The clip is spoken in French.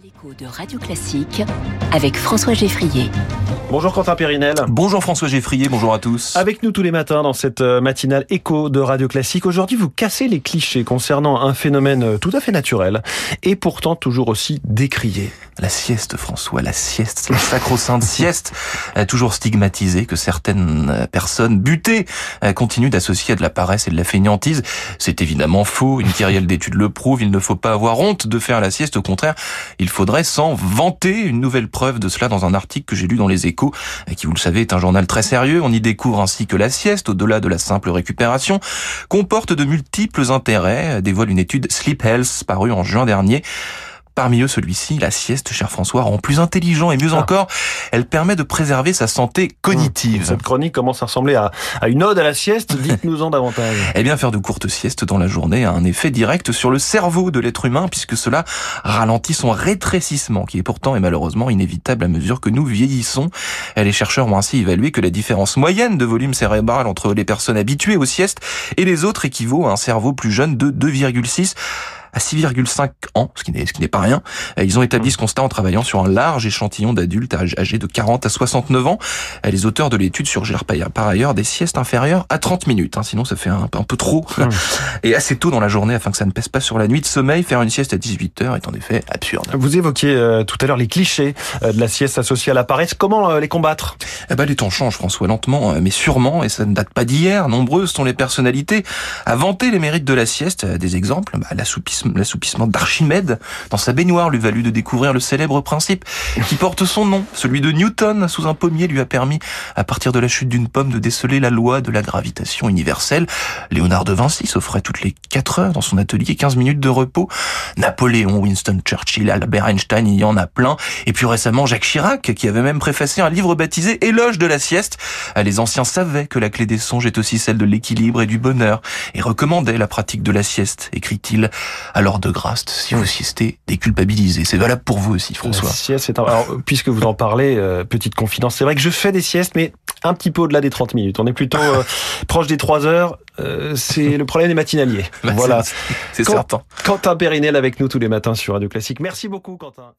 L'écho de Radio Classique avec François Geffrier. Bonjour Quentin Périnel. Bonjour François Geffrier, bonjour à tous. Avec nous tous les matins dans cette euh, matinale écho de Radio Classique. Aujourd'hui, vous cassez les clichés concernant un phénomène euh, tout à fait naturel et pourtant toujours aussi décrié. La sieste, François, la sieste, la sacro-sainte sieste, euh, toujours stigmatisée que certaines personnes butées continuent d'associer à de la paresse et de la fainéantise. C'est évidemment faux. Une kyrielle d'études le prouve. Il ne faut pas avoir honte de faire la sieste. Au contraire, il faudrait s'en vanter. Une nouvelle preuve de cela dans un article que j'ai lu dans les échos, qui vous le savez est un journal très sérieux. On y découvre ainsi que la sieste, au-delà de la simple récupération, comporte de multiples intérêts, dévoile une étude Sleep Health parue en juin dernier. Parmi eux, celui-ci, la sieste, cher François, rend plus intelligent et mieux ah. encore, elle permet de préserver sa santé cognitive. Cette chronique commence à ressembler à, une ode à la sieste. Dites-nous-en davantage. Eh bien, faire de courtes siestes dans la journée a un effet direct sur le cerveau de l'être humain puisque cela ralentit son rétrécissement qui est pourtant et malheureusement inévitable à mesure que nous vieillissons. Les chercheurs ont ainsi évalué que la différence moyenne de volume cérébral entre les personnes habituées aux siestes et les autres équivaut à un cerveau plus jeune de 2,6 à 6,5 ans, ce qui n'est pas rien. Euh, ils ont établi ce constat en travaillant sur un large échantillon d'adultes âgés de 40 à 69 ans. Euh, les auteurs de l'étude suggèrent par ailleurs des siestes inférieures à 30 minutes, hein, sinon ça fait un, un peu trop. Et assez tôt dans la journée afin que ça ne pèse pas sur la nuit de sommeil, faire une sieste à 18 heures est en effet absurde. Vous évoquiez euh, tout à l'heure les clichés de la sieste associée à la paresse. Comment les combattre? Eh ben, Les temps changent, François, lentement, mais sûrement, et ça ne date pas d'hier. Nombreuses sont les personnalités à vanter les mérites de la sieste. Des exemples, bah, l'assoupissement l'assoupissement d'Archimède dans sa baignoire lui valut de découvrir le célèbre principe qui porte son nom. Celui de Newton sous un pommier lui a permis, à partir de la chute d'une pomme, de déceler la loi de la gravitation universelle. Léonard de Vinci s'offrait toutes les 4 heures dans son atelier 15 minutes de repos. Napoléon, Winston Churchill, Albert Einstein, il y en a plein. Et puis récemment, Jacques Chirac, qui avait même préfacé un livre baptisé Éloge de la sieste. Les anciens savaient que la clé des songes est aussi celle de l'équilibre et du bonheur et recommandaient la pratique de la sieste, écrit-il. Alors de grâce, si vous siestez, déculpabilisez. C'est valable pour vous aussi, François. sieste, Alors, puisque vous en parlez, euh, petite confidence, c'est vrai que je fais des siestes, mais un petit peu au-delà des 30 minutes. On est plutôt euh, proche des 3 heures. Euh, c'est le problème des matinaliers. Bah, voilà. C'est certain. Quentin Périnel avec nous tous les matins sur Radio Classique. Merci beaucoup, Quentin.